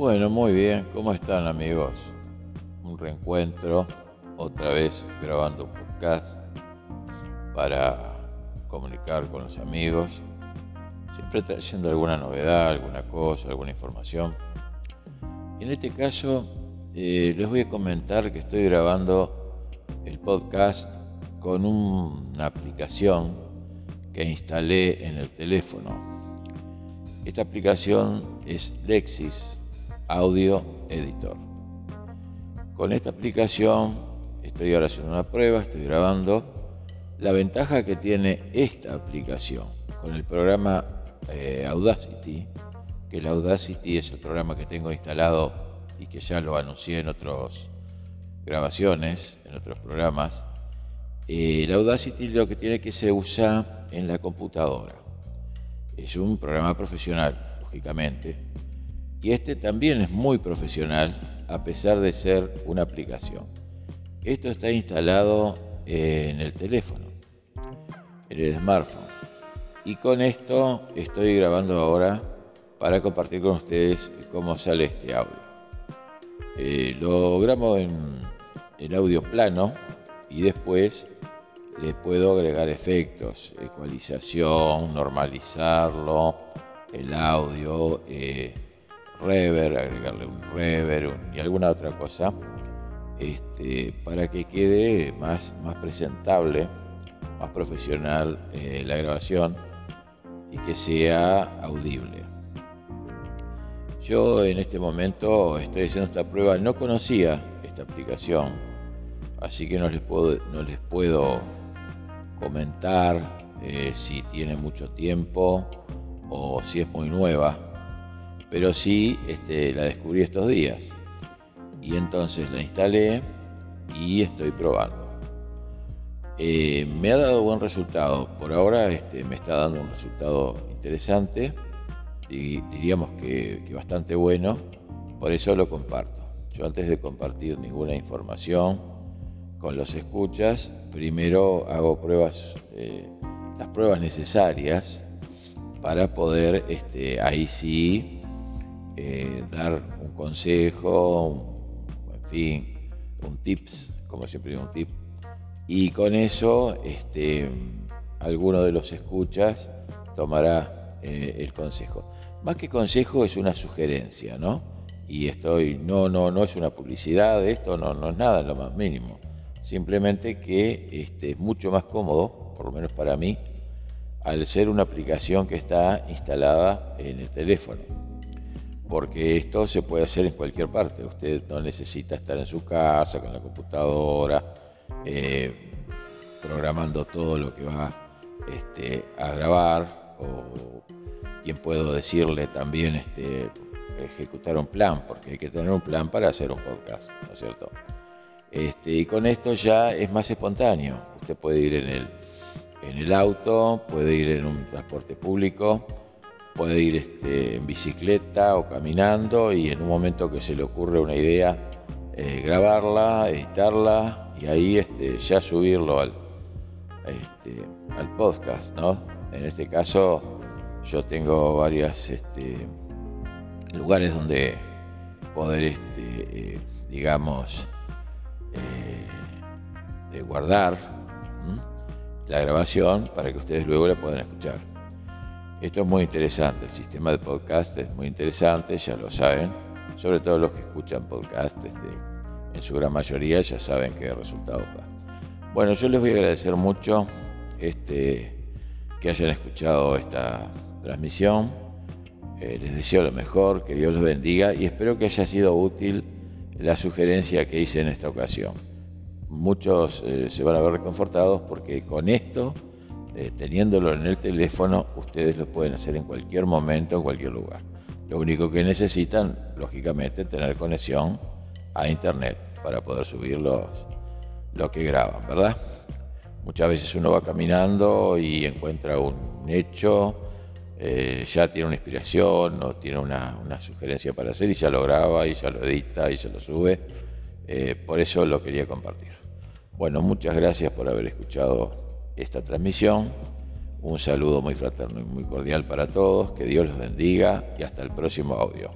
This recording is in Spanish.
Bueno, muy bien. ¿Cómo están amigos? Un reencuentro, otra vez grabando un podcast para comunicar con los amigos, siempre trayendo alguna novedad, alguna cosa, alguna información. En este caso, eh, les voy a comentar que estoy grabando el podcast con una aplicación que instalé en el teléfono. Esta aplicación es Lexis Audio Editor. Con esta aplicación estoy ahora haciendo una prueba, estoy grabando. La ventaja que tiene esta aplicación con el programa eh, Audacity, que el Audacity es el programa que tengo instalado y que ya lo anuncié en otras grabaciones, en otros programas. Eh, el Audacity lo que tiene que se usa en la computadora. Es un programa profesional, lógicamente, y este también es muy profesional a pesar de ser una aplicación. Esto está instalado en el teléfono, en el smartphone. Y con esto estoy grabando ahora para compartir con ustedes cómo sale este audio. Eh, lo grabo en, en audio plano y después le puedo agregar efectos, ecualización, normalizarlo, el audio. Eh, rever, agregarle un rever y alguna otra cosa, este, para que quede más, más presentable, más profesional eh, la grabación y que sea audible. Yo en este momento estoy haciendo esta prueba, no conocía esta aplicación, así que no les puedo, no les puedo comentar eh, si tiene mucho tiempo o si es muy nueva pero sí este, la descubrí estos días. Y entonces la instalé y estoy probando. Eh, me ha dado buen resultado. Por ahora este, me está dando un resultado interesante diríamos que, que, bastante bueno. Por eso lo comparto. Yo antes de compartir ninguna información con los escuchas, primero hago pruebas, eh, las pruebas necesarias para poder este, ahí sí eh, dar un consejo, en fin, un tips, como siempre digo, un tip. Y con eso, este, alguno de los escuchas tomará eh, el consejo. Más que consejo es una sugerencia, ¿no? Y estoy, no, no, no es una publicidad, esto no, no es nada, lo más mínimo. Simplemente que este, es mucho más cómodo, por lo menos para mí, al ser una aplicación que está instalada en el teléfono porque esto se puede hacer en cualquier parte. Usted no necesita estar en su casa con la computadora, eh, programando todo lo que va este, a grabar, o quien puedo decirle también este, ejecutar un plan, porque hay que tener un plan para hacer un podcast, ¿no es cierto? Este, y con esto ya es más espontáneo. Usted puede ir en el, en el auto, puede ir en un transporte público, puede ir este, en bicicleta o caminando y en un momento que se le ocurre una idea, eh, grabarla, editarla y ahí este, ya subirlo al, este, al podcast, ¿no? En este caso yo tengo varios este, lugares donde poder, este, eh, digamos, eh, guardar la grabación para que ustedes luego la puedan escuchar. Esto es muy interesante, el sistema de podcast es muy interesante, ya lo saben, sobre todo los que escuchan podcast, este, en su gran mayoría ya saben qué resultados da. Bueno, yo les voy a agradecer mucho este, que hayan escuchado esta transmisión, eh, les deseo lo mejor, que Dios los bendiga y espero que haya sido útil la sugerencia que hice en esta ocasión. Muchos eh, se van a ver reconfortados porque con esto eh, teniéndolo en el teléfono, ustedes lo pueden hacer en cualquier momento, en cualquier lugar. Lo único que necesitan, lógicamente, tener conexión a Internet para poder subir los, lo que graban, ¿verdad? Muchas veces uno va caminando y encuentra un hecho, eh, ya tiene una inspiración o tiene una, sugerencia para hacer y ya lo graba y ya lo edita y se lo sube. Eh, por eso lo quería compartir. Bueno, muchas gracias por haber escuchado esta transmisión. Un saludo muy fraterno y muy cordial para todos, que Dios los bendiga y hasta el próximo audio.